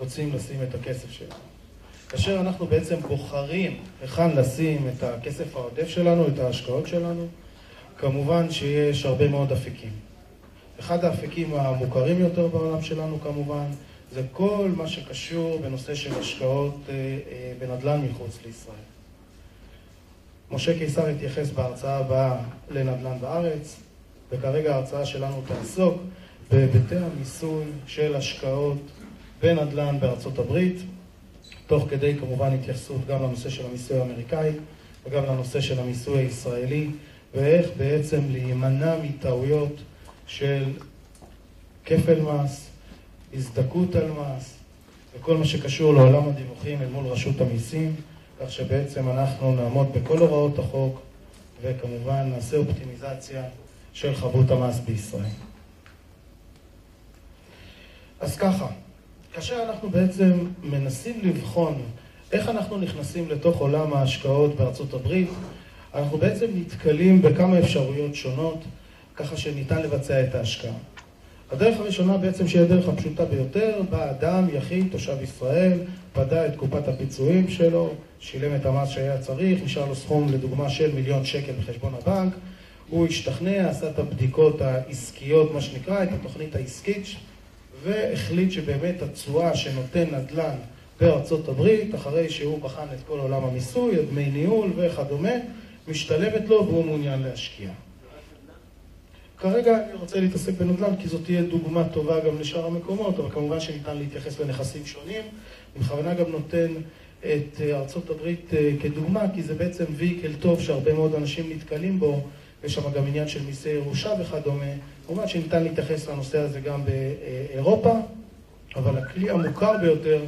רוצים לשים את הכסף שלנו. כאשר אנחנו בעצם בוחרים היכן לשים את הכסף העודף שלנו, את ההשקעות שלנו, כמובן שיש הרבה מאוד אפיקים. אחד האפיקים המוכרים יותר בעולם שלנו כמובן, זה כל מה שקשור בנושא של השקעות אה, אה, בנדל"ן מחוץ לישראל. משה קיסר התייחס בהרצאה הבאה לנדל"ן בארץ, וכרגע ההרצאה שלנו תעסוק בהיבטי המיסוי של השקעות בנדל"ן בארצות הברית, תוך כדי כמובן התייחסות גם לנושא של המיסוי האמריקאי וגם לנושא של המיסוי הישראלי, ואיך בעצם להימנע מטעויות של כפל מס, הזדכות על מס, וכל מה שקשור לעולם הדיווחים אל מול רשות המיסים, כך שבעצם אנחנו נעמוד בכל הוראות החוק, וכמובן נעשה אופטימיזציה של חבות המס בישראל. אז ככה, כאשר אנחנו בעצם מנסים לבחון איך אנחנו נכנסים לתוך עולם ההשקעות בארצות הברית, אנחנו בעצם נתקלים בכמה אפשרויות שונות, ככה שניתן לבצע את ההשקעה. הדרך הראשונה בעצם שהיא הדרך הפשוטה ביותר, בא אדם, יחיד, תושב ישראל, פדה את קופת הפיצויים שלו, שילם את המס שהיה צריך, נשאר לו סכום לדוגמה של מיליון שקל בחשבון הבנק, הוא השתכנע, עשה את הבדיקות העסקיות, מה שנקרא, את התוכנית העסקית, והחליט שבאמת התשואה שנותן נדל"ן בארצות הברית, אחרי שהוא בחן את כל עולם המיסוי, את דמי ניהול וכדומה, משתלמת לו והוא מעוניין להשקיע. כרגע אני רוצה להתעסק בנדל"ן כי זאת תהיה דוגמה טובה גם לשאר המקומות, אבל כמובן שניתן להתייחס לנכסים שונים. אני בכוונה גם נותן את ארצות הברית אה, כדוגמה, כי זה בעצם ויקל טוב שהרבה מאוד אנשים נתקלים בו, יש שם גם עניין של מיסי ירושה וכדומה. כמובן שניתן להתייחס לנושא הזה גם באירופה, אבל הכלי המוכר ביותר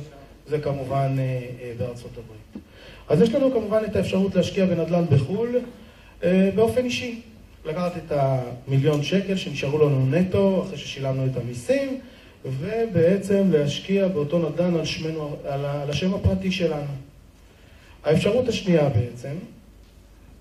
זה כמובן אה, אה, בארצות הברית. אז יש לנו כמובן את האפשרות להשקיע בנדל"ן בחו"ל באופן אישי. לקחת את המיליון שקל שנשארו לנו נטו אחרי ששילמנו את המיסים ובעצם להשקיע באותו נדל"ן על, שמנו, על, על השם הפרטי שלנו. האפשרות השנייה בעצם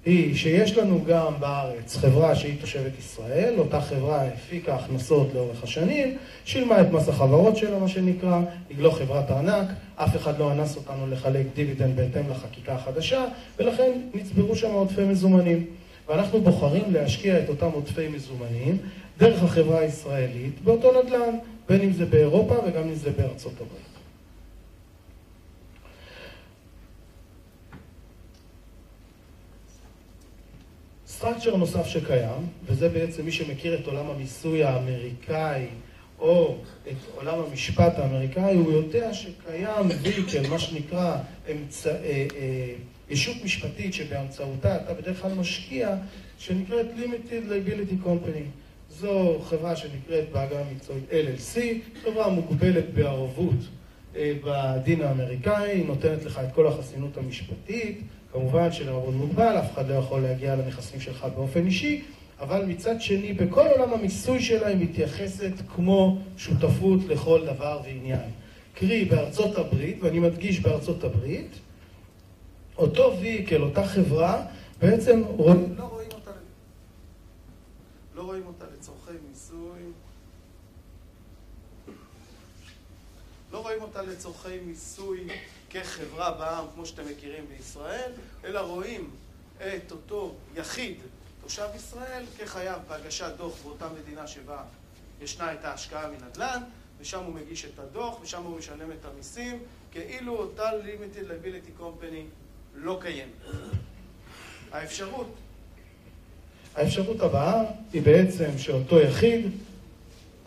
היא שיש לנו גם בארץ חברה שהיא תושבת ישראל, אותה חברה הפיקה הכנסות לאורך השנים, שילמה את מס החברות שלה, מה שנקרא, היא לא חברת ארנק, אף אחד לא אנס אותנו לחלק דיבידנד בהתאם לחקיקה החדשה, ולכן נצברו שם עודפי מזומנים. ואנחנו בוחרים להשקיע את אותם עודפי מזומנים דרך החברה הישראלית באותו נדל"ן, בין אם זה באירופה וגם אם זה בארצות הברית. סטרקצ'ר נוסף שקיים, וזה בעצם מי שמכיר את עולם המיסוי האמריקאי או את עולם המשפט האמריקאי, הוא יודע שקיים ויקל, מה שנקרא אמצע, אה, אה, ישות משפטית שבאמצעותה אתה בדרך כלל משקיע, שנקראת Limited Liability Company. זו חברה שנקראת בהגה המקצועית LLC, חברה מוגבלת בערבות אה, בדין האמריקאי, נותנת לך את כל החסינות המשפטית, כמובן שלערבות מוגבל, אף אחד לא יכול להגיע לנכסים שלך באופן אישי, אבל מצד שני, בכל עולם המיסוי שלה היא מתייחסת כמו שותפות לכל דבר ועניין. קרי, בארצות הברית, ואני מדגיש בארצות הברית, אותו ויקל, אותה חברה, בעצם לא רואים אותה, לא רואים אותה לצורכי מיסוי, לא רואים אותה לצורכי מיסוי כחברה בעם, כמו שאתם מכירים בישראל, אלא רואים את אותו יחיד, תושב ישראל, כחייב בהגשת דוח באותה מדינה שבה ישנה את ההשקעה מנדל"ן, ושם הוא מגיש את הדוח, ושם הוא משלם את המיסים, כאילו אותה Limited Liability Company לא קיימת. האפשרות, האפשרות הבאה היא בעצם שאותו יחיד,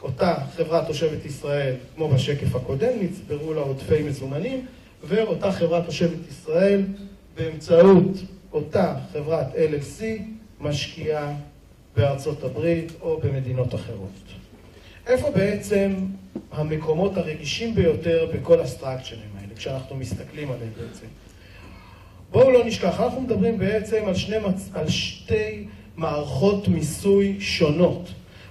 אותה חברה תושבת ישראל, כמו בשקף הקודם, נצברו לה עודפי מזומנים, ואותה חברה תושבת ישראל, באמצעות אותה חברת LLC, משקיעה בארצות הברית או במדינות אחרות. איפה בעצם המקומות הרגישים ביותר בכל הסטרקצ'רים האלה, כשאנחנו מסתכלים עליהם בעצם? בואו לא נשכח, אנחנו מדברים בעצם על, שני, על שתי מערכות מיסוי שונות.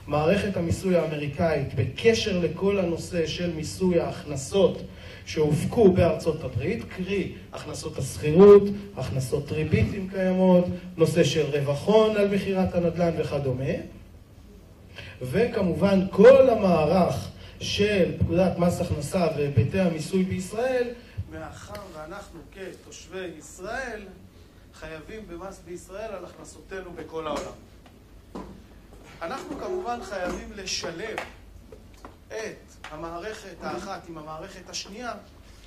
מערכת המיסוי האמריקאית בקשר לכל הנושא של מיסוי ההכנסות שהופקו בארצות הברית, קרי הכנסות השכירות, הכנסות ריבית אם קיימות, נושא של רווח הון על מכירת הנדל"ן וכדומה, וכמובן כל המערך של פקודת מס הכנסה והיבטי המיסוי בישראל, מאחר ואנחנו כתושבי ישראל חייבים במס בישראל על הכנסותינו בכל העולם. אנחנו כמובן חייבים לשלב את המערכת האחת עם המערכת השנייה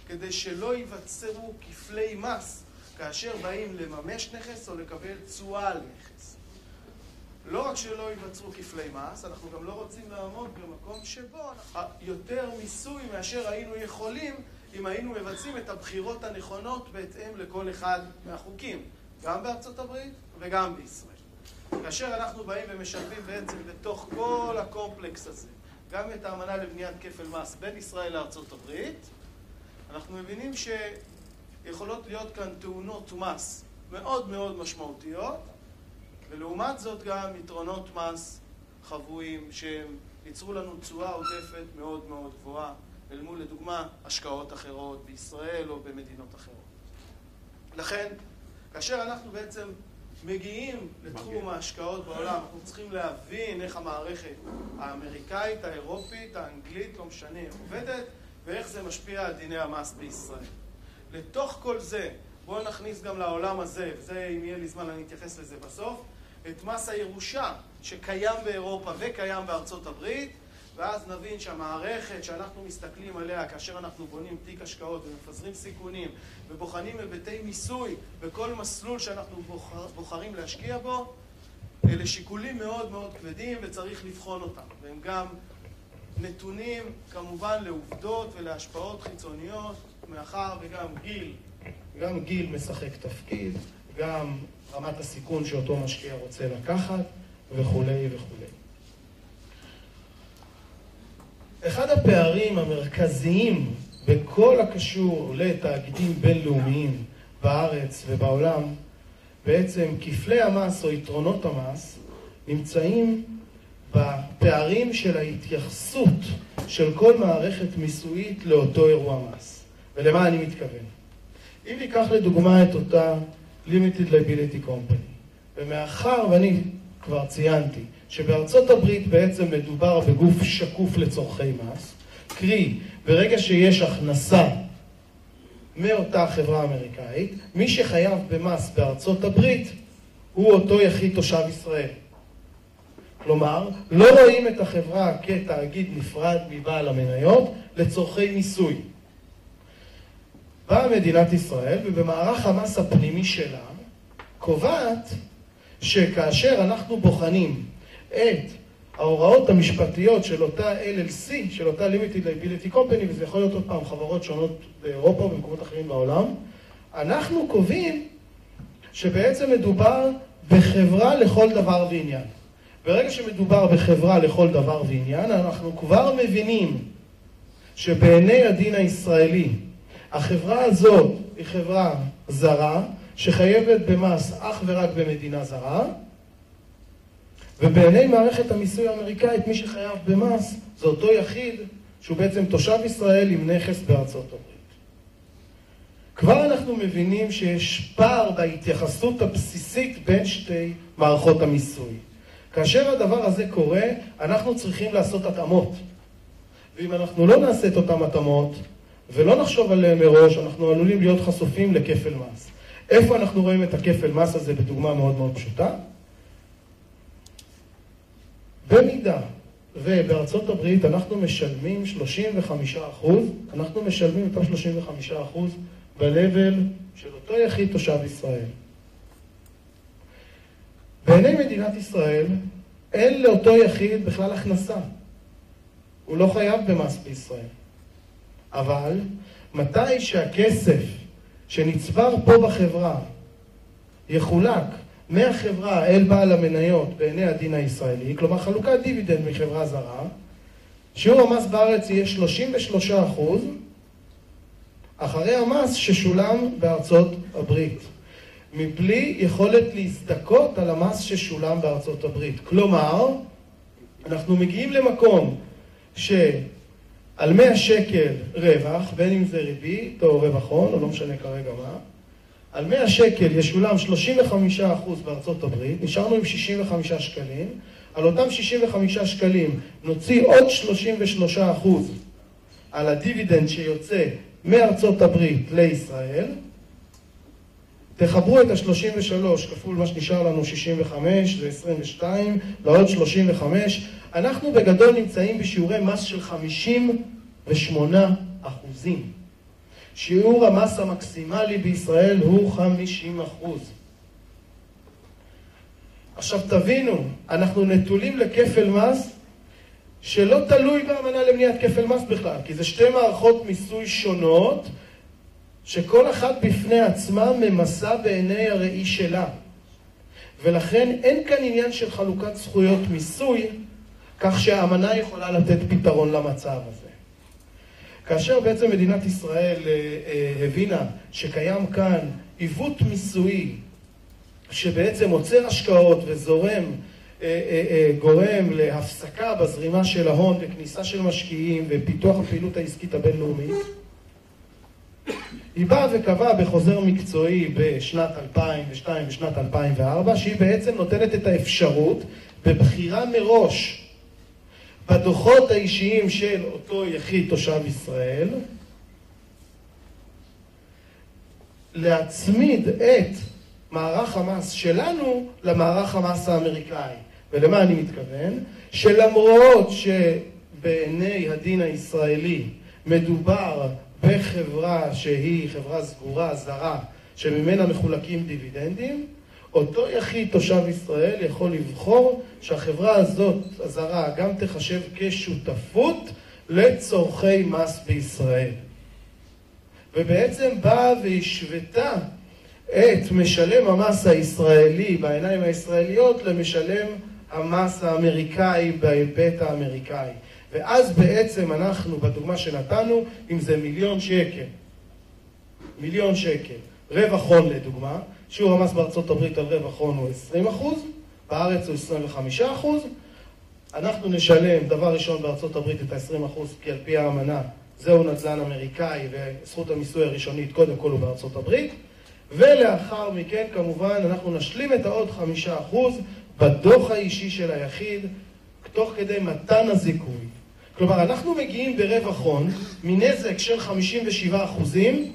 כדי שלא ייווצרו כפלי מס כאשר באים לממש נכס או לקבל תשואה על נכס. לא רק שלא ייווצרו כפלי מס, אנחנו גם לא רוצים לעמוד במקום שבו יותר מיסוי מאשר היינו יכולים אם היינו מבצעים את הבחירות הנכונות בהתאם לכל אחד מהחוקים, גם בארצות הברית וגם בישראל. כאשר אנחנו באים ומשלבים בעצם בתוך כל הקומפלקס הזה גם את האמנה לבניית כפל מס בין ישראל לארצות הברית, אנחנו מבינים שיכולות להיות כאן תאונות מס מאוד מאוד משמעותיות, ולעומת זאת גם יתרונות מס חבויים שהם ייצרו לנו תשואה עודפת מאוד מאוד גבוהה אל מול לדוגמה השקעות אחרות בישראל או במדינות אחרות. לכן, כאשר אנחנו בעצם מגיעים לתחום ההשקעות בעולם, אנחנו צריכים להבין איך המערכת האמריקאית, האירופית, האנגלית, לא משנה, עובדת, ואיך זה משפיע על דיני המס בישראל. לתוך כל זה, בואו נכניס גם לעולם הזה, וזה, אם יהיה לי זמן, אני אתייחס לזה בסוף, את מס הירושה שקיים באירופה וקיים בארצות הברית, ואז נבין שהמערכת שאנחנו מסתכלים עליה כאשר אנחנו בונים תיק השקעות ומפזרים סיכונים ובוחנים היבטי מיסוי בכל מסלול שאנחנו בוחר, בוחרים להשקיע בו, אלה שיקולים מאוד מאוד כבדים וצריך לבחון אותם. והם גם נתונים כמובן לעובדות ולהשפעות חיצוניות, מאחר וגם גיל, גם גיל משחק תפקיד, גם רמת הסיכון שאותו משקיע רוצה לקחת וכולי וכולי. אחד הפערים המרכזיים בכל הקשור לתאגידים בינלאומיים בארץ ובעולם, בעצם כפלי המס או יתרונות המס נמצאים בפערים של ההתייחסות של כל מערכת מיסויית לאותו אירוע מס. ולמה אני מתכוון? אם ניקח לדוגמה את אותה Limited Liability Company, ומאחר ואני כבר ציינתי שבארצות הברית בעצם מדובר בגוף שקוף לצורכי מס, קרי, ברגע שיש הכנסה מאותה חברה אמריקאית, מי שחייב במס בארצות הברית הוא אותו יחיד תושב ישראל. כלומר, לא רואים את החברה כתאגיד נפרד מבעל המניות לצורכי מיסוי. באה מדינת ישראל ובמערך המס הפנימי שלה קובעת שכאשר אנחנו בוחנים את ההוראות המשפטיות של אותה LLC, של אותה Limited Liability Company, וזה יכול להיות עוד פעם חברות שונות באירופה ובמקומות אחרים בעולם, אנחנו קובעים שבעצם מדובר בחברה לכל דבר ועניין. ברגע שמדובר בחברה לכל דבר ועניין, אנחנו כבר מבינים שבעיני הדין הישראלי החברה הזאת היא חברה זרה, שחייבת במס אך ורק במדינה זרה, ובעיני מערכת המיסוי האמריקאית, מי שחייב במס זה אותו יחיד שהוא בעצם תושב ישראל עם נכס בארצות הברית. כבר אנחנו מבינים שיש פער בהתייחסות הבסיסית בין שתי מערכות המיסוי. כאשר הדבר הזה קורה, אנחנו צריכים לעשות התאמות. ואם אנחנו לא נעשה את אותן התאמות, ולא נחשוב עליהן מראש, אנחנו עלולים להיות חשופים לכפל מס. איפה אנחנו רואים את הכפל מס הזה בדוגמה מאוד מאוד פשוטה? במידה ובארצות הברית אנחנו משלמים 35 אחוז, אנחנו משלמים אותם 35 אחוז ב-level של אותו יחיד תושב ישראל. בעיני מדינת ישראל אין לאותו יחיד בכלל הכנסה. הוא לא חייב במס בישראל. אבל מתי שהכסף שנצבר פה בחברה יחולק מהחברה אל בעל המניות בעיני הדין הישראלי, כלומר חלוקת דיבידנד מחברה זרה, שיעור המס בארץ יהיה 33 אחוז אחרי המס ששולם בארצות הברית, מבלי יכולת להזדכות על המס ששולם בארצות הברית. כלומר, אנחנו מגיעים למקום שעל 100 שקל רווח, בין אם זה ריבית או רווח הון, או לא משנה כרגע מה, על 100 שקל ישולם 35% בארצות הברית, נשארנו עם 65 שקלים, על אותם 65 שקלים נוציא עוד 33 אחוז על הדיבידנד שיוצא מארצות הברית לישראל, תחברו את ה-33 כפול מה שנשאר לנו 65, זה 22, לעוד 35, אנחנו בגדול נמצאים בשיעורי מס של 58 אחוזים. שיעור המס המקסימלי בישראל הוא 50 אחוז. עכשיו תבינו, אנחנו נטולים לכפל מס שלא תלוי באמנה למניעת כפל מס בכלל, כי זה שתי מערכות מיסוי שונות שכל אחת בפני עצמה ממסה בעיני הראי שלה. ולכן אין כאן עניין של חלוקת זכויות מיסוי, כך שהאמנה יכולה לתת פתרון למצב הזה. כאשר בעצם מדינת ישראל אה, אה, הבינה שקיים כאן עיוות מיסויי שבעצם עוצר השקעות וזורם, אה, גורם להפסקה בזרימה של ההון וכניסה של משקיעים ופיתוח הפעילות העסקית הבינלאומית, היא באה וקבעה בחוזר מקצועי בשנת 2002 ושנת 2004 שהיא בעצם נותנת את האפשרות בבחירה מראש בדוחות האישיים של אותו יחיד תושב ישראל להצמיד את מערך המס שלנו למערך המס האמריקאי. ולמה אני מתכוון? שלמרות שבעיני הדין הישראלי מדובר בחברה שהיא חברה סגורה, זרה, שממנה מחולקים דיבידנדים, אותו יחיד תושב ישראל יכול לבחור שהחברה הזאת, הזרה, גם תחשב כשותפות לצורכי מס בישראל. ובעצם באה והשוותה את משלם המס הישראלי בעיניים הישראליות למשלם המס האמריקאי בהיבט האמריקאי. ואז בעצם אנחנו, בדוגמה שנתנו, אם זה מיליון שקל, מיליון שקל, רווח הון לדוגמה, שיעור המס בארצות הברית על רווח הון הוא 20 אחוז, בארץ הוא 25 אחוז, אנחנו נשלם דבר ראשון בארצות הברית את ה-20 אחוז, כי על פי האמנה זהו נדל"ן אמריקאי וזכות המיסוי הראשונית קודם כל הוא בארצות הברית, ולאחר מכן כמובן אנחנו נשלים את העוד חמישה אחוז בדוח האישי של היחיד, תוך כדי מתן הזיכוי. כלומר, אנחנו מגיעים ברווח הון מנזק של 57 אחוזים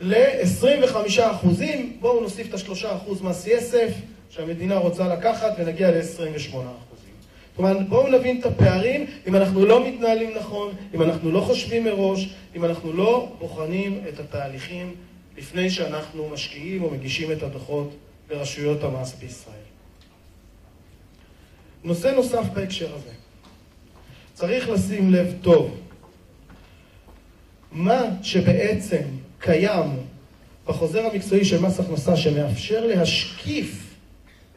ל-25 אחוזים, בואו נוסיף את ה-3 אחוז מס יסף שהמדינה רוצה לקחת ונגיע ל-28 אחוזים. כלומר, בואו נבין את הפערים אם אנחנו לא מתנהלים נכון, אם אנחנו לא חושבים מראש, אם אנחנו לא בוחנים את התהליכים לפני שאנחנו משקיעים או מגישים את הדוחות לרשויות המס בישראל. נושא נוסף בהקשר הזה, צריך לשים לב טוב, מה שבעצם קיים בחוזר המקצועי של מס הכנסה שמאפשר להשקיף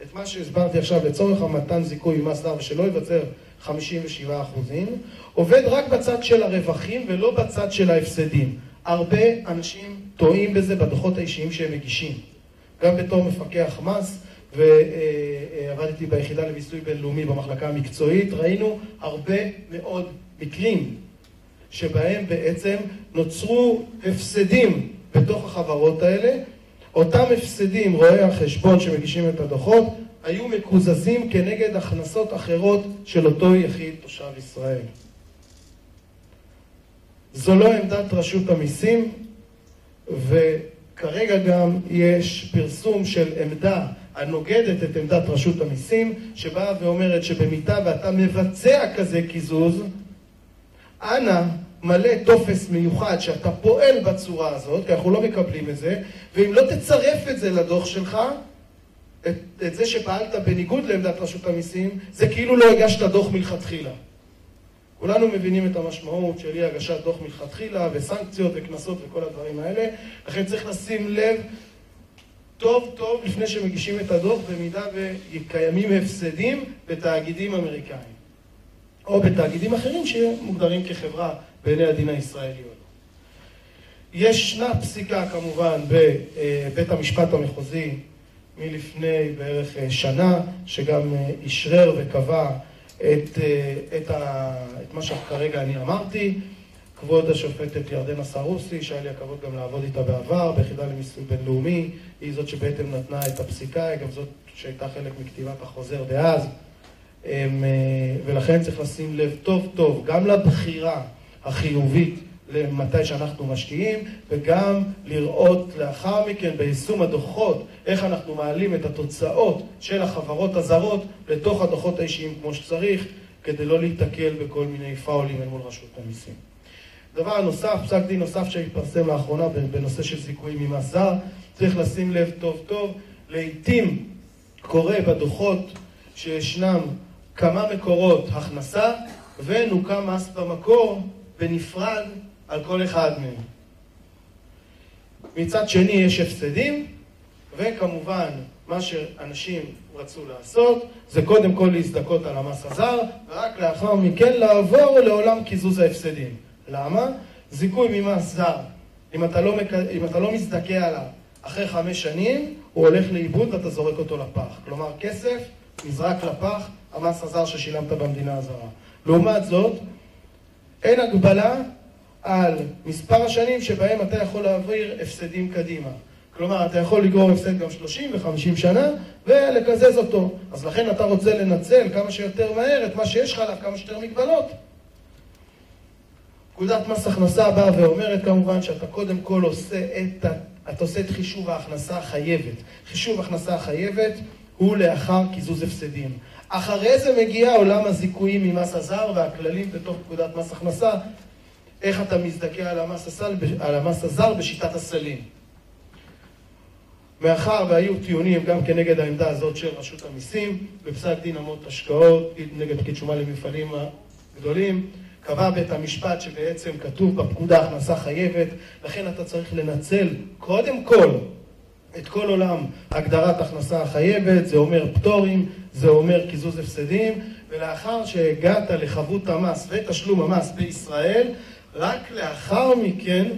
את מה שהסברתי עכשיו לצורך המתן זיכוי ממס דר ושלא ייווצר 57 אחוזים, עובד רק בצד של הרווחים ולא בצד של ההפסדים. הרבה אנשים טועים בזה בדוחות האישיים שהם מגישים. גם בתור מפקח מס, ועבדתי ביחידה למיסוי בינלאומי במחלקה המקצועית, ראינו הרבה מאוד מקרים שבהם בעצם נוצרו הפסדים בתוך החברות האלה. אותם הפסדים, רואי החשבון שמגישים את הדוחות, היו מקוזזים כנגד הכנסות אחרות של אותו יחיד תושב ישראל. זו לא עמדת רשות המיסים, וכרגע גם יש פרסום של עמדה הנוגדת את עמדת רשות המיסים, שבאה ואומרת שבמידה ואתה מבצע כזה קיזוז, אנא מלא טופס מיוחד שאתה פועל בצורה הזאת, כי אנחנו לא מקבלים את זה, ואם לא תצרף את זה לדוח שלך, את, את זה שפעלת בניגוד לעמדת רשות המיסים, זה כאילו לא הגשת דוח מלכתחילה. כולנו מבינים את המשמעות של אי הגשת דוח מלכתחילה, וסנקציות וקנסות וכל הדברים האלה, לכן צריך לשים לב טוב טוב לפני שמגישים את הדוח, במידה וקיימים הפסדים בתאגידים אמריקאים. או בתאגידים אחרים שמוגדרים כחברה בעיני הדין הישראלי. ישנה פסיקה כמובן בבית המשפט המחוזי מלפני בערך שנה, שגם אשרר וקבע את, את, ה, את מה שכרגע אני אמרתי. כבוד השופטת ירדנה סרוסי, שהיה לי הכבוד גם לעבוד איתה בעבר, ביחידה למיסוי בינלאומי, היא זאת שבעצם נתנה את הפסיקה, היא גם זאת שהייתה חלק מכתיבת החוזר דאז, ולכן צריך לשים לב טוב טוב גם לבחירה החיובית למתי שאנחנו משקיעים, וגם לראות לאחר מכן ביישום הדוחות, איך אנחנו מעלים את התוצאות של החברות הזרות לתוך הדוחות האישיים כמו שצריך, כדי לא להיתקל בכל מיני פאולים אל מול רשות המיסים. דבר נוסף, פסק דין נוסף שהתפרסם לאחרונה בנושא של זיכויים ממס זר, צריך לשים לב טוב טוב, לעיתים קורה בדוחות שישנם כמה מקורות הכנסה ונוקם מס במקור בנפרד על כל אחד מהם. מצד שני יש הפסדים, וכמובן מה שאנשים רצו לעשות זה קודם כל להזדכות על המס הזר, ורק לאחר מכן לעבור לעולם קיזוז ההפסדים. למה? זיכוי ממס זר, אם אתה לא, מק... אם אתה לא מזדכה עליו אחרי חמש שנים, הוא הולך לאיבוד ואתה זורק אותו לפח. כלומר, כסף נזרק לפח, המס הזר ששילמת במדינה הזרה. לעומת זאת, אין הגבלה על מספר השנים שבהם אתה יכול להעביר הפסדים קדימה. כלומר, אתה יכול לגרור הפסד גם 30 ו-50 שנה ולקזז אותו. אז לכן אתה רוצה לנצל כמה שיותר מהר את מה שיש לך עליו, כמה שיותר מגבלות. פקודת מס הכנסה באה ואומרת כמובן שאתה קודם כל עושה את, אתה עושה את חישוב ההכנסה החייבת. חישוב הכנסה החייבת הוא לאחר קיזוז הפסדים. אחרי זה מגיע עולם הזיכויים ממס הזר והכללים בתוך פקודת מס הכנסה, איך אתה מזדכה על המס, הסל, על המס הזר בשיטת הסלים. מאחר והיו טיעונים גם כנגד העמדה הזאת של רשות המיסים, בפסק דין אמות השקעות, נגד פקיד שומה למפעלים הגדולים, קבע בית המשפט שבעצם כתוב בפקודה הכנסה חייבת, לכן אתה צריך לנצל קודם כל את כל עולם הגדרת הכנסה חייבת, זה אומר פטורים, זה אומר קיזוז הפסדים, ולאחר שהגעת לחבות המס ותשלום המס בישראל, רק לאחר מכן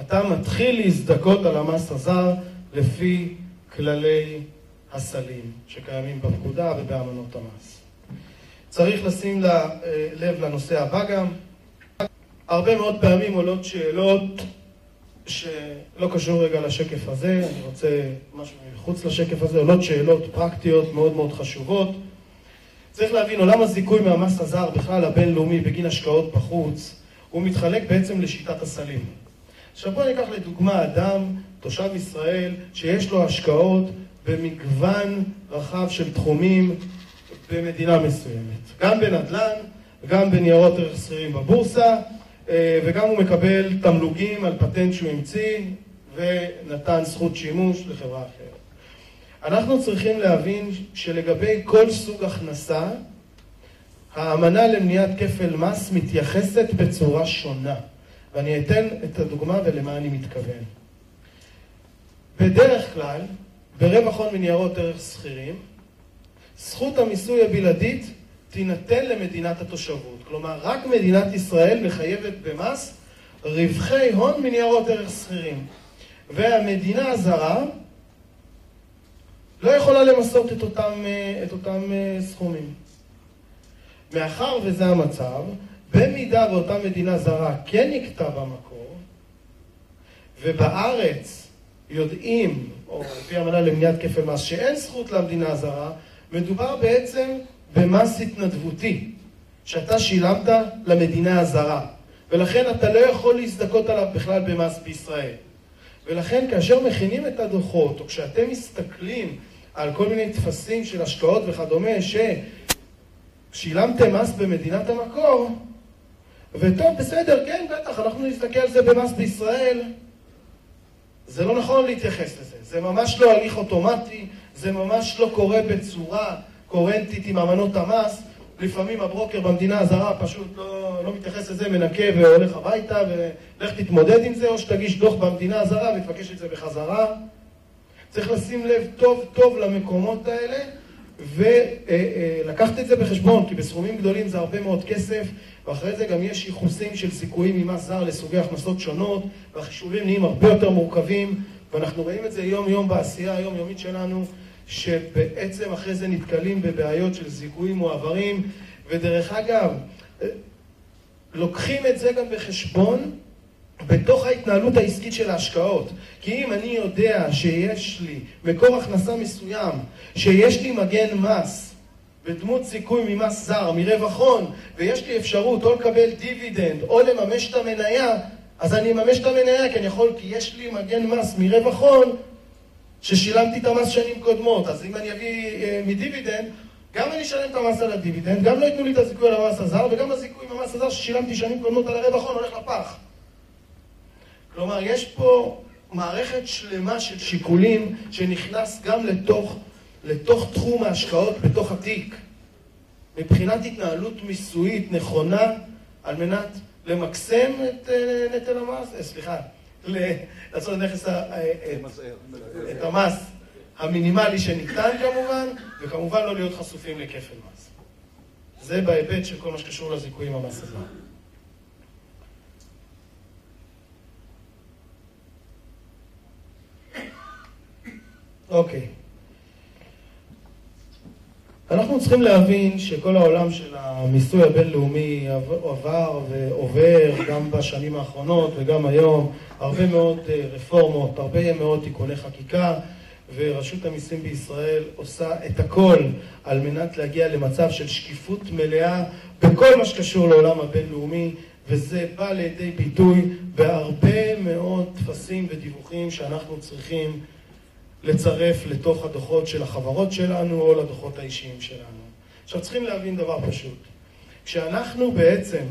אתה מתחיל להזדכות על המס הזר לפי כללי הסלים שקיימים בפקודה ובאמנות המס. צריך לשים לב לנושא הבא גם. הרבה מאוד פעמים עולות שאלות שלא קשור רגע לשקף הזה, אני רוצה משהו מחוץ לשקף הזה, עולות שאלות פרקטיות מאוד מאוד חשובות. צריך להבין, עולם הזיכוי מהמס הזר, בכלל הבינלאומי, בגין השקעות בחוץ, הוא מתחלק בעצם לשיטת הסלים. עכשיו בואו ניקח לדוגמה אדם, תושב ישראל, שיש לו השקעות במגוון רחב של תחומים במדינה מסוימת. גם בנדל"ן, גם בניירות ערך שכירים בבורסה, וגם הוא מקבל תמלוגים על פטנט שהוא המציא ונתן זכות שימוש לחברה אחרת. אנחנו צריכים להבין שלגבי כל סוג הכנסה, האמנה למניעת כפל מס מתייחסת בצורה שונה, ואני אתן את הדוגמה ולמה אני מתכוון. בדרך כלל, ברווח הון מניירות ערך שכירים, זכות המיסוי הבלעדית תינתן למדינת התושבות. כלומר, רק מדינת ישראל מחייבת במס רווחי הון מניירות ערך שכירים. והמדינה הזרה לא יכולה למסות את אותם, את אותם אה, סכומים. מאחר וזה המצב, במידה ואותה מדינה זרה כן נקטע במקור, ובארץ יודעים, או לפי אמנה למניעת כפל מס, שאין זכות למדינה הזרה, מדובר בעצם במס התנדבותי, שאתה שילמת למדינה הזרה, ולכן אתה לא יכול להזדכות עליו בכלל במס בישראל. ולכן כאשר מכינים את הדוחות, או כשאתם מסתכלים על כל מיני טפסים של השקעות וכדומה, ששילמתם מס במדינת המקור, וטוב, בסדר, כן, בטח, אנחנו נסתכל על זה במס בישראל, זה לא נכון להתייחס לזה. זה ממש לא הליך אוטומטי, זה ממש לא קורה בצורה קוהרנטית עם אמנות המס. לפעמים הברוקר במדינה הזרה פשוט לא, לא מתייחס לזה, מנקה והולך הביתה ולך תתמודד עם זה, או שתגיש דוח במדינה הזרה ותבקש את זה בחזרה. צריך לשים לב טוב טוב למקומות האלה ולקחת את זה בחשבון, כי בסכומים גדולים זה הרבה מאוד כסף, ואחרי זה גם יש ייחוסים של סיכויים ממס זר לסוגי הכנסות שונות, והחישובים נהיים הרבה יותר מורכבים, ואנחנו רואים את זה יום-יום בעשייה היומיומית שלנו, שבעצם אחרי זה נתקלים בבעיות של זיכויים מועברים, ודרך אגב, לוקחים את זה גם בחשבון בתוך ההתנהלות העסקית של ההשקעות. כי אם אני יודע שיש לי מקור הכנסה מסוים, שיש לי מגן מס בדמות זיכוי ממס זר, מרווח הון, ויש לי אפשרות או לקבל דיבידנד או לממש את המניה, אז אני אממש את המניה כי אני יכול, כי יש לי מגן מס מרווח הון ששילמתי את המס שנים קודמות. אז אם אני אביא אה, מדיבידנד, גם אני אשלם את המס על הדיבידנד, גם לא ייתנו לי את הזיכוי על המס הזר, וגם הזיכוי עם המס הזר ששילמתי שנים קודמות על הרווח הון הולך לפח. כלומר, יש פה מערכת שלמה של שיקולים שנכנס גם לתוך, לתוך תחום ההשקעות בתוך התיק. מבחינת התנהלות מיסויית נכונה על מנת למקסם את אה, נטל המס, אה, סליחה, לעשות נכס, אה, את המס המינימלי שניתן כמובן, וכמובן לא להיות חשופים לכפל מס. זה בהיבט של כל מה שקשור לזיכוי עם המס הזה. אוקיי. אנחנו צריכים להבין שכל העולם של המיסוי הבינלאומי עבר ועובר גם בשנים האחרונות וגם היום. הרבה מאוד אה, רפורמות, הרבה מאוד תיקוני חקיקה ורשות המיסים בישראל עושה את הכל על מנת להגיע למצב של שקיפות מלאה בכל מה שקשור לעולם הבינלאומי וזה בא לידי ביטוי בהרבה מאוד טפסים ודיווחים שאנחנו צריכים לצרף לתוך הדוחות של החברות שלנו או לדוחות האישיים שלנו. עכשיו צריכים להבין דבר פשוט. כשאנחנו בעצם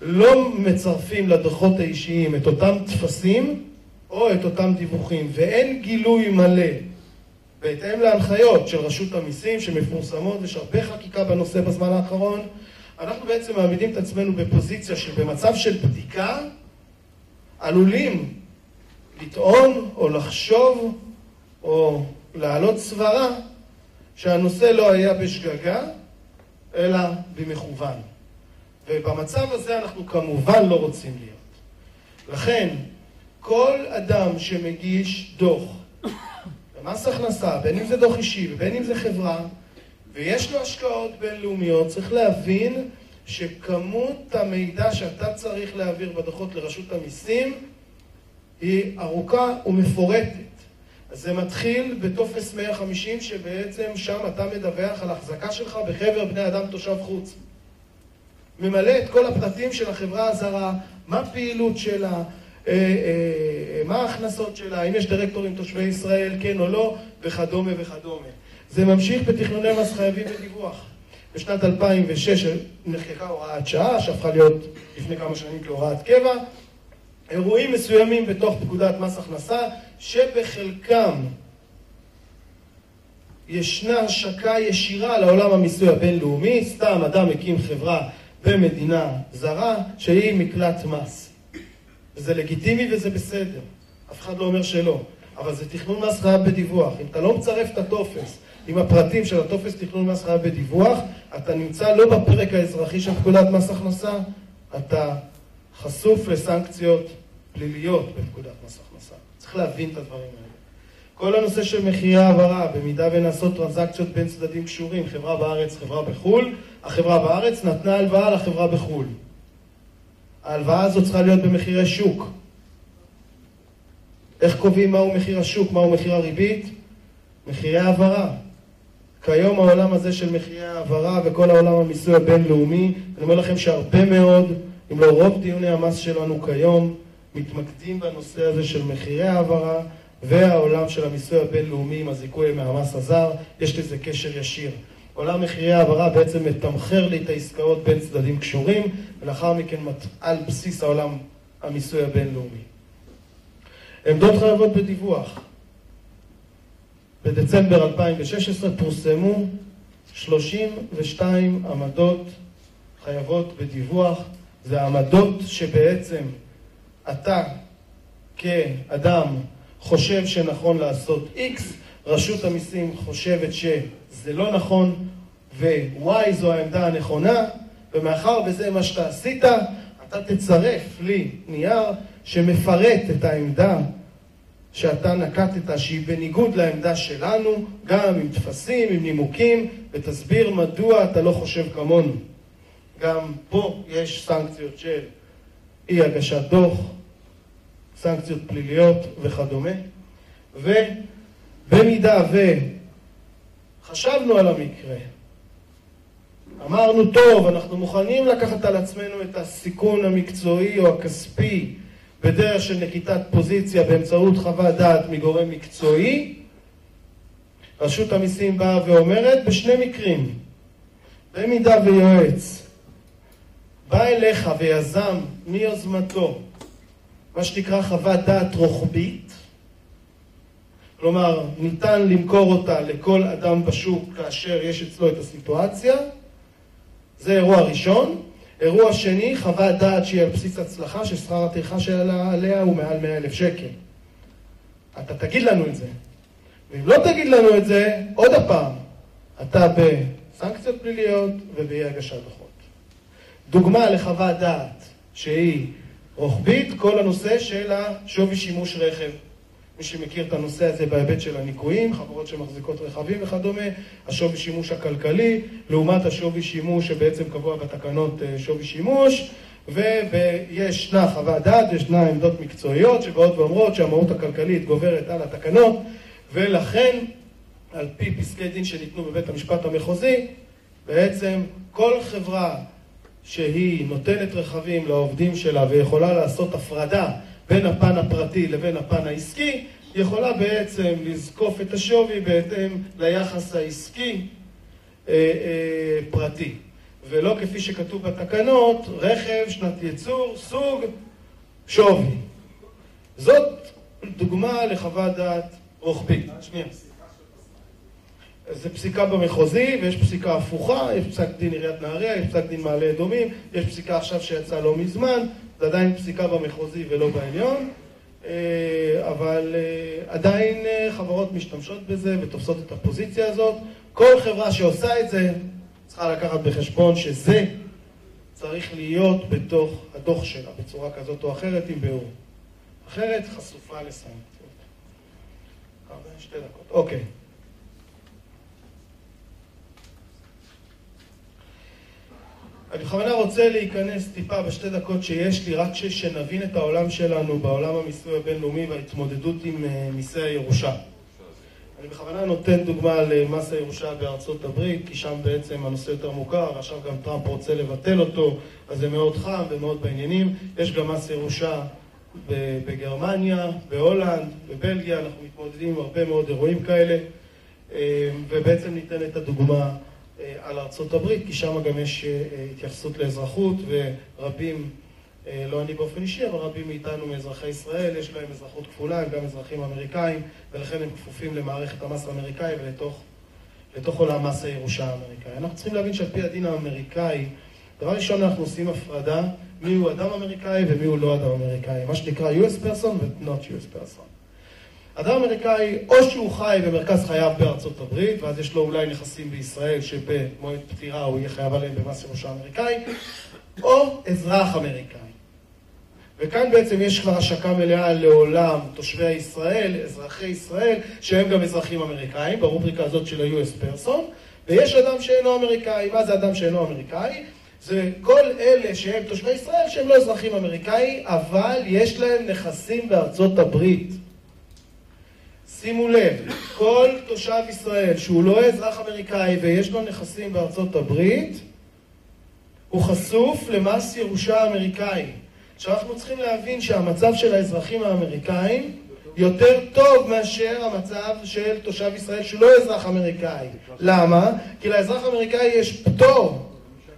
לא מצרפים לדוחות האישיים את אותם טפסים או את אותם דיווחים ואין גילוי מלא בהתאם להנחיות של רשות המיסים שמפורסמות, יש הרבה חקיקה בנושא בזמן האחרון, אנחנו בעצם מעמידים את עצמנו בפוזיציה שבמצב של בדיקה עלולים לטעון או לחשוב או להעלות סברה שהנושא לא היה בשגגה, אלא במכוון. ובמצב הזה אנחנו כמובן לא רוצים להיות. לכן, כל אדם שמגיש דוח במס הכנסה, בין אם זה דוח אישי ובין אם זה חברה, ויש לו השקעות בינלאומיות, צריך להבין שכמות המידע שאתה צריך להעביר בדוחות לרשות המיסים היא ארוכה ומפורטת. זה מתחיל בטופס 150, שבעצם שם אתה מדווח על החזקה שלך בחבר בני אדם תושב חוץ. ממלא את כל הפרטים של החברה הזרה, מה הפעילות שלה, אה, אה, אה, מה ההכנסות שלה, האם יש דירקטורים תושבי ישראל, כן או לא, וכדומה וכדומה. זה ממשיך בתכנוני מס חייבים בדיווח. בשנת 2006 נחקקה הוראת שעה, שהפכה להיות לפני כמה שנים כהוראת קבע. אירועים מסוימים בתוך פקודת מס הכנסה, שבחלקם ישנה השקה ישירה לעולם המיסוי הבינלאומי, סתם אדם הקים חברה במדינה זרה שהיא מקלט מס. זה לגיטימי וזה בסדר, אף אחד לא אומר שלא, אבל זה תכנון מס חייב בדיווח. אם אתה לא מצרף את הטופס עם הפרטים של הטופס תכנון מס חייב בדיווח, אתה נמצא לא בפרק האזרחי של פקודת מס הכנסה, אתה חשוף לסנקציות פליליות בפקודת מס הכנסה. צריך להבין את הדברים האלה. כל הנושא של מחירי העברה, במידה ונעשות טרנזקציות בין צדדים קשורים, חברה בארץ, חברה בחו"ל, החברה בארץ נתנה הלוואה לחברה בחו"ל. ההלוואה הזאת צריכה להיות במחירי שוק. איך קובעים מהו מחיר השוק, מהו מחיר הריבית? מחירי העברה. כיום העולם הזה של מחירי העברה וכל העולם המיסוי הבינלאומי, אני אומר לכם שהרבה מאוד, אם לא רוב דיוני המס שלנו כיום, מתמקדים בנושא הזה של מחירי העברה והעולם של המיסוי הבינלאומי עם הזיכוי מהמס הזר, יש לזה קשר ישיר. עולם מחירי העברה בעצם מתמחר לי את העסקאות בין צדדים קשורים, ולאחר מכן על בסיס העולם המיסוי הבינלאומי. עמדות חייבות בדיווח. בדצמבר 2016 פורסמו 32 עמדות חייבות בדיווח. זה עמדות שבעצם אתה כאדם חושב שנכון לעשות X, רשות המיסים חושבת שזה לא נכון ו-Y זו העמדה הנכונה, ומאחר וזה מה שאתה עשית, אתה תצרף לי נייר שמפרט את העמדה שאתה נקטת, שהיא בניגוד לעמדה שלנו, גם עם טפסים, עם נימוקים, ותסביר מדוע אתה לא חושב כמונו. גם פה יש סנקציות של אי הגשת דוח, סנקציות פליליות וכדומה. ובמידה וחשבנו על המקרה, אמרנו, טוב, אנחנו מוכנים לקחת על עצמנו את הסיכון המקצועי או הכספי בדרך של נקיטת פוזיציה באמצעות חוות דעת מגורם מקצועי, רשות המיסים באה ואומרת בשני מקרים, במידה ויועץ בא אליך ויזם מיוזמתו מה שנקרא חוות דעת רוחבית, כלומר ניתן למכור אותה לכל אדם בשוק כאשר יש אצלו את הסיטואציה, זה אירוע ראשון. אירוע שני, חוות דעת שהיא על בסיס הצלחה ששכר הטרחה עליה הוא מעל 100 אלף שקל. אתה תגיד לנו את זה. ואם לא תגיד לנו את זה, עוד הפעם, אתה בסנקציות פליליות ובאי הגשת דוחות. דוגמה לחוות דעת שהיא רוחבית, כל הנושא של השווי שימוש רכב. מי שמכיר את הנושא הזה בהיבט של הניקויים, חברות שמחזיקות רכבים וכדומה, השווי שימוש הכלכלי, לעומת השווי שימוש שבעצם קבוע בתקנות אה, שווי שימוש, וישנה חוות דעת, ישנה עמדות מקצועיות שבאות ואומרות שהמהות הכלכלית גוברת על התקנות, ולכן, על פי פסקי דין שניתנו בבית המשפט המחוזי, בעצם כל חברה שהיא נותנת רכבים לעובדים שלה ויכולה לעשות הפרדה בין הפן הפרטי לבין הפן העסקי, יכולה בעצם לזקוף את השווי בהתאם ליחס העסקי אה, אה, פרטי. ולא כפי שכתוב בתקנות, רכב, שנת ייצור, סוג, שווי. זאת דוגמה לחוות דעת רוחבית. שנייה. זה פסיקה במחוזי ויש פסיקה הפוכה, יש פסק דין עיריית נהריה, יש פסק דין מעלה אדומים, יש פסיקה עכשיו שיצאה לא מזמן, זה עדיין פסיקה במחוזי ולא בעליון, אה, אבל אה, עדיין אה, חברות משתמשות בזה ותופסות את הפוזיציה הזאת. כל חברה שעושה את זה צריכה לקחת בחשבון שזה צריך להיות בתוך הדוח שלה בצורה כזאת או אחרת עם ביאור. אחרת חשופה לסנקציות. שתי דקות, אוקיי. אני בכוונה רוצה להיכנס טיפה בשתי דקות שיש לי, רק שנבין את העולם שלנו בעולם המיסוי הבינלאומי וההתמודדות עם אה, מיסי הירושה. אני בכוונה נותן דוגמה למס הירושה בארצות הברית, כי שם בעצם הנושא יותר מוכר, ועכשיו גם טראמפ רוצה לבטל אותו, אז זה מאוד חם ומאוד בעניינים. יש גם מס ירושה בגרמניה, בהולנד, בבלגיה, אנחנו מתמודדים עם הרבה מאוד אירועים כאלה, אה, ובעצם ניתן את הדוגמה אה, על ארצות הברית, כי שם גם יש אה, התייחסות לאזרחות, ורבים, לא אני באופן אישי, אבל רבים מאיתנו מאזרחי ישראל, יש להם אזרחות כפולה, הם גם אזרחים אמריקאים, ולכן הם כפופים למערכת המס האמריקאי ולתוך עולם מס הירושה האמריקאי. אנחנו צריכים להבין שעל פי הדין האמריקאי, דבר ראשון אנחנו עושים הפרדה מי הוא אדם אמריקאי ומי הוא לא אדם אמריקאי, מה שנקרא US person ו-not US person. אדם אמריקאי, או שהוא חי במרכז חייו בארצות הברית, ואז יש לו אולי נכסים בישראל שבמועד פטירה הוא יהיה חייב עליהם במס ירושה אמריקאי, או אזרח אמריקאי. וכאן בעצם יש כבר השקה מלאה לעולם תושבי ישראל, אזרחי ישראל, שהם גם אזרחים אמריקאים, ברובריקה הזאת של ה-US person, ויש אדם שאינו אמריקאי. מה זה אדם שאינו אמריקאי? זה כל אלה שהם תושבי ישראל שהם לא אזרחים אמריקאי, אבל יש להם נכסים בארצות הברית. שימו לב, כל תושב ישראל שהוא לא אזרח אמריקאי ויש לו נכסים בארצות הברית, הוא חשוף למס ירושה אמריקאי. עכשיו אנחנו צריכים להבין שהמצב של האזרחים האמריקאים יותר טוב מאשר המצב של תושב ישראל שהוא לא אזרח אמריקאי. למה? כי לאזרח האמריקאי יש פטור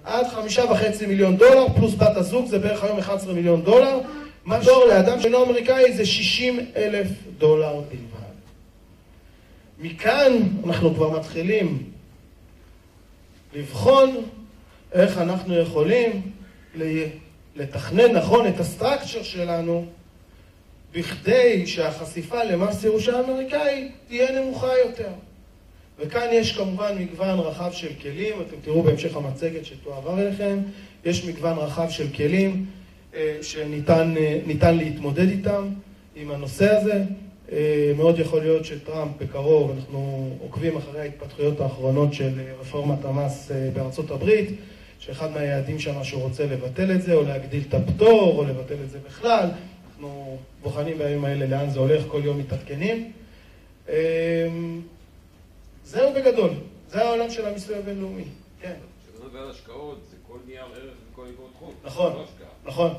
עד חמישה וחצי מיליון דולר, פלוס בת הזוג, זה בערך היום 11 מיליון דולר. מדור לאדם שאינו אמריקאי זה 60 אלף דולר בלבד. מכאן אנחנו כבר מתחילים לבחון איך אנחנו יכולים לתכנן נכון את הסטרקצ'ר שלנו בכדי שהחשיפה למס ירושה אמריקאי תהיה נמוכה יותר. וכאן יש כמובן מגוון רחב של כלים, אתם תראו בהמשך המצגת שתועבר אליכם, יש מגוון רחב של כלים אה, שניתן אה, להתמודד איתם, עם הנושא הזה. אה, מאוד יכול להיות שטראמפ בקרוב, אנחנו עוקבים אחרי ההתפתחויות האחרונות של רפורמת המס בארצות הברית, שאחד מהיעדים שם שהוא רוצה לבטל את זה, או להגדיל את הפטור, או לבטל את זה בכלל. אנחנו בוחנים בימים האלה לאן זה הולך, כל יום מתעדכנים. זהו בגדול, זה העולם של המיסוי הבינלאומי, כן. כשאתה מדבר על השקעות, זה כל נייר ערך וכל איגוד תחום. נכון, לא. נכון.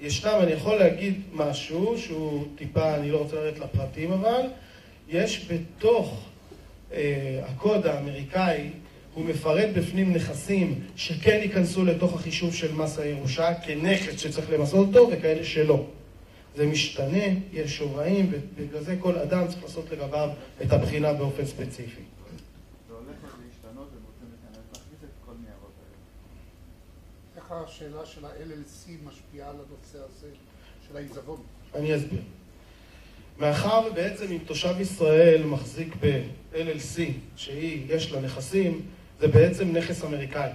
ישנם, אני יכול להגיד משהו שהוא טיפה, אני לא רוצה לרדת לפרטים אבל, יש בתוך אה, הקוד האמריקאי, הוא מפרט בפנים נכסים שכן ייכנסו לתוך החישוב של מס הירושה כנכס שצריך למסות אותו וכאלה שלא. זה משתנה, יש שוראים, ובגלל זה כל אדם צריך לעשות לגביו את הבחינה באופן ספציפי. זה הולך להשתנות והם רוצים להיכנס להכניס את כל ניירות האלה. איך השאלה של ה-LLC משפיעה על הנושא הזה של העיזבון? אני אסביר. מאחר ובעצם אם תושב ישראל מחזיק ב-LLC, שהיא, יש לה נכסים, זה בעצם נכס אמריקאי.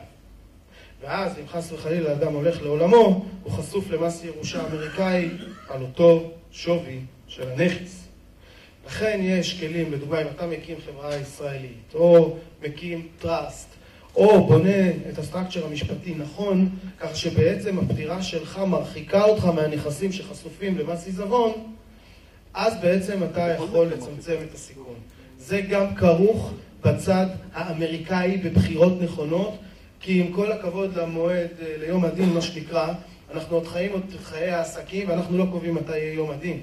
ואז אם חס וחלילה אדם הולך לעולמו, הוא חשוף למס ירושה אמריקאי על אותו שווי של הנכס. לכן יש כלים, לדוגמה אם אתה מקים חברה ישראלית, או מקים trust, או בונה את ה structure המשפטי נכון, כך שבעצם הפטירה שלך מרחיקה אותך מהנכסים שחשופים למס עיזבון, אז בעצם אתה יכול לצמצם את הסיכון. זה גם כרוך בצד האמריקאי בבחירות נכונות, כי עם כל הכבוד למועד, אה, ליום הדין, מה שנקרא, אנחנו עוד חיים את חיי העסקים ואנחנו לא קובעים מתי יהיה יום הדין.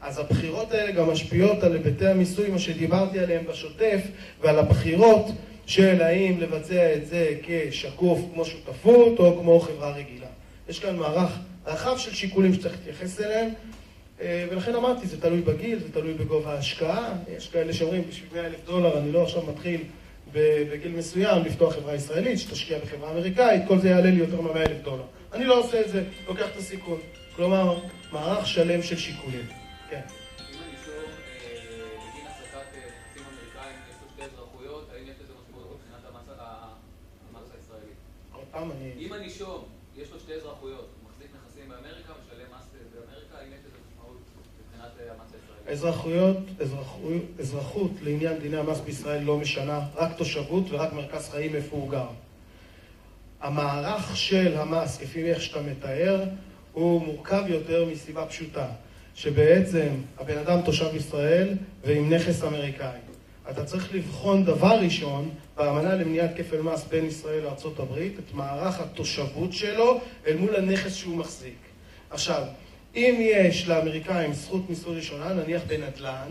אז הבחירות האלה גם משפיעות על היבטי המיסוי, מה שדיברתי עליהם בשוטף, ועל הבחירות של האם לבצע את זה כשקוף כמו שותפות או כמו חברה רגילה. יש כאן מערך רחב של שיקולים שצריך להתייחס אליהם, אה, ולכן אמרתי, זה תלוי בגיל, זה תלוי בגובה ההשקעה. יש כאלה שאומרים, בשביל 100 אלף דולר אני לא עכשיו מתחיל בגיל מסוים לפתוח חברה ישראלית, שתשקיע בחברה אמריקאית, כל זה יעלה לי יותר מ-100 אלף דולר. אני לא עושה את זה, לוקח את הסיכון. כלומר, מערך שלם של שיקולים. כן. אם הנישום יש לו שתי אזרחויות, הוא מחזיק נכסים באמריקה, משלם מס באמריקה, האם יש לזה משמעות מבחינת אה, המס הישראלי? אזרחות לעניין דיני המס בישראל לא משנה, רק תושבות ורק מרכז חיים איפה הוא גר. המערך של המס, כפי איך שאתה מתאר, הוא מורכב יותר מסיבה פשוטה, שבעצם הבן אדם תושב ישראל ועם נכס אמריקאי. אתה צריך לבחון דבר ראשון באמנה למניעת כפל מס בין ישראל לארה"ב את מערך התושבות שלו אל מול הנכס שהוא מחזיק. עכשיו, אם יש לאמריקאים זכות מיסוי ראשונה, נניח בנדל"ן,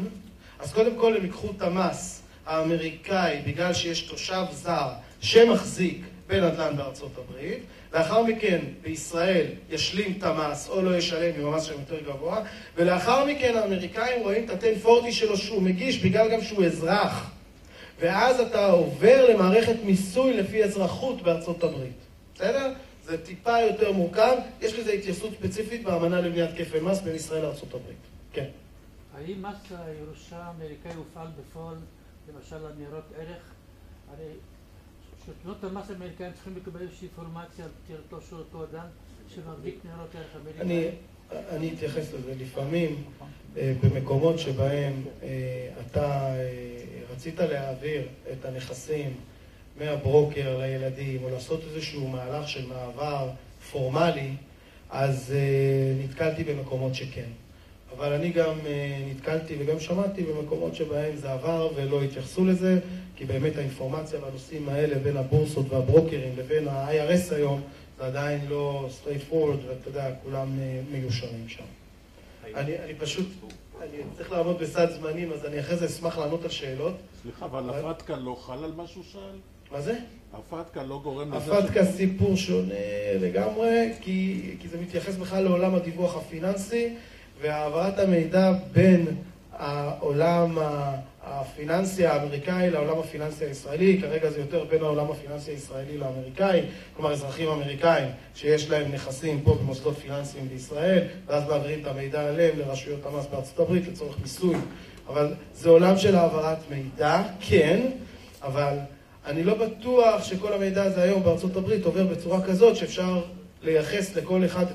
אז קודם כל הם ייקחו את המס האמריקאי בגלל שיש תושב זר שמחזיק בנדל"ן בארצות הברית, לאחר מכן בישראל ישלים את המס או לא ישלם עם המס שם יותר גבוה, ולאחר מכן האמריקאים רואים את ה-1040 שלו שהוא מגיש בגלל גם שהוא אזרח. ואז אתה עובר למערכת מיסוי לפי אזרחות בארצות הברית. בסדר? זה טיפה יותר מורכב, יש לזה התייחסות ספציפית באמנה למניעת כפל מס בין ישראל הברית. כן. האם מס הירושה האמריקאי הופעל בפועל, למשל על ניירות ערך? הרי שלטונות המס האמריקאים צריכים לקבל איזושהי אינפורמציה על פטירתו של אותו אדם שמחזיק ניירות ערך אמריקאי. אני אתייחס לזה. לפעמים אה, במקומות שבהם אה, אתה אה, רצית להעביר את הנכסים מהברוקר לילדים, או לעשות איזשהו מהלך של מעבר פורמלי, אז נתקלתי במקומות שכן. אבל אני גם נתקלתי וגם שמעתי במקומות שבהם זה עבר ולא התייחסו לזה, כי באמת האינפורמציה בנושאים האלה בין הבורסות והברוקרים לבין ה-IRS היום, זה עדיין לא straight forward, ואתה יודע, כולם אה, מיושרים שם. אני, אני פשוט, אני צריך לעמוד בסד זמנים, אז אני אחרי זה אשמח לענות על שאלות. סליחה, אבל הפתקה לא חל על מה שהוא שאל? מה זה? הפתקה לא גורם לזה... הפתקה סיפור שונה לגמרי, כי, כי זה מתייחס בכלל לעולם הדיווח הפיננסי, והעברת המידע בין העולם ה- הפיננסי האמריקאי לעולם הפיננסי הישראלי, כרגע זה יותר בין העולם הפיננסי הישראלי לאמריקאי, כלומר אזרחים אמריקאים שיש להם נכסים פה במוסדות פיננסיים בישראל, ואז מעבירים את המידע עליהם לרשויות המס בארצות הברית לצורך מיסוי. אבל זה עולם של העברת מידע, כן, אבל אני לא בטוח שכל המידע הזה היום בארצות הברית עובר בצורה כזאת שאפשר לייחס לכל אחד את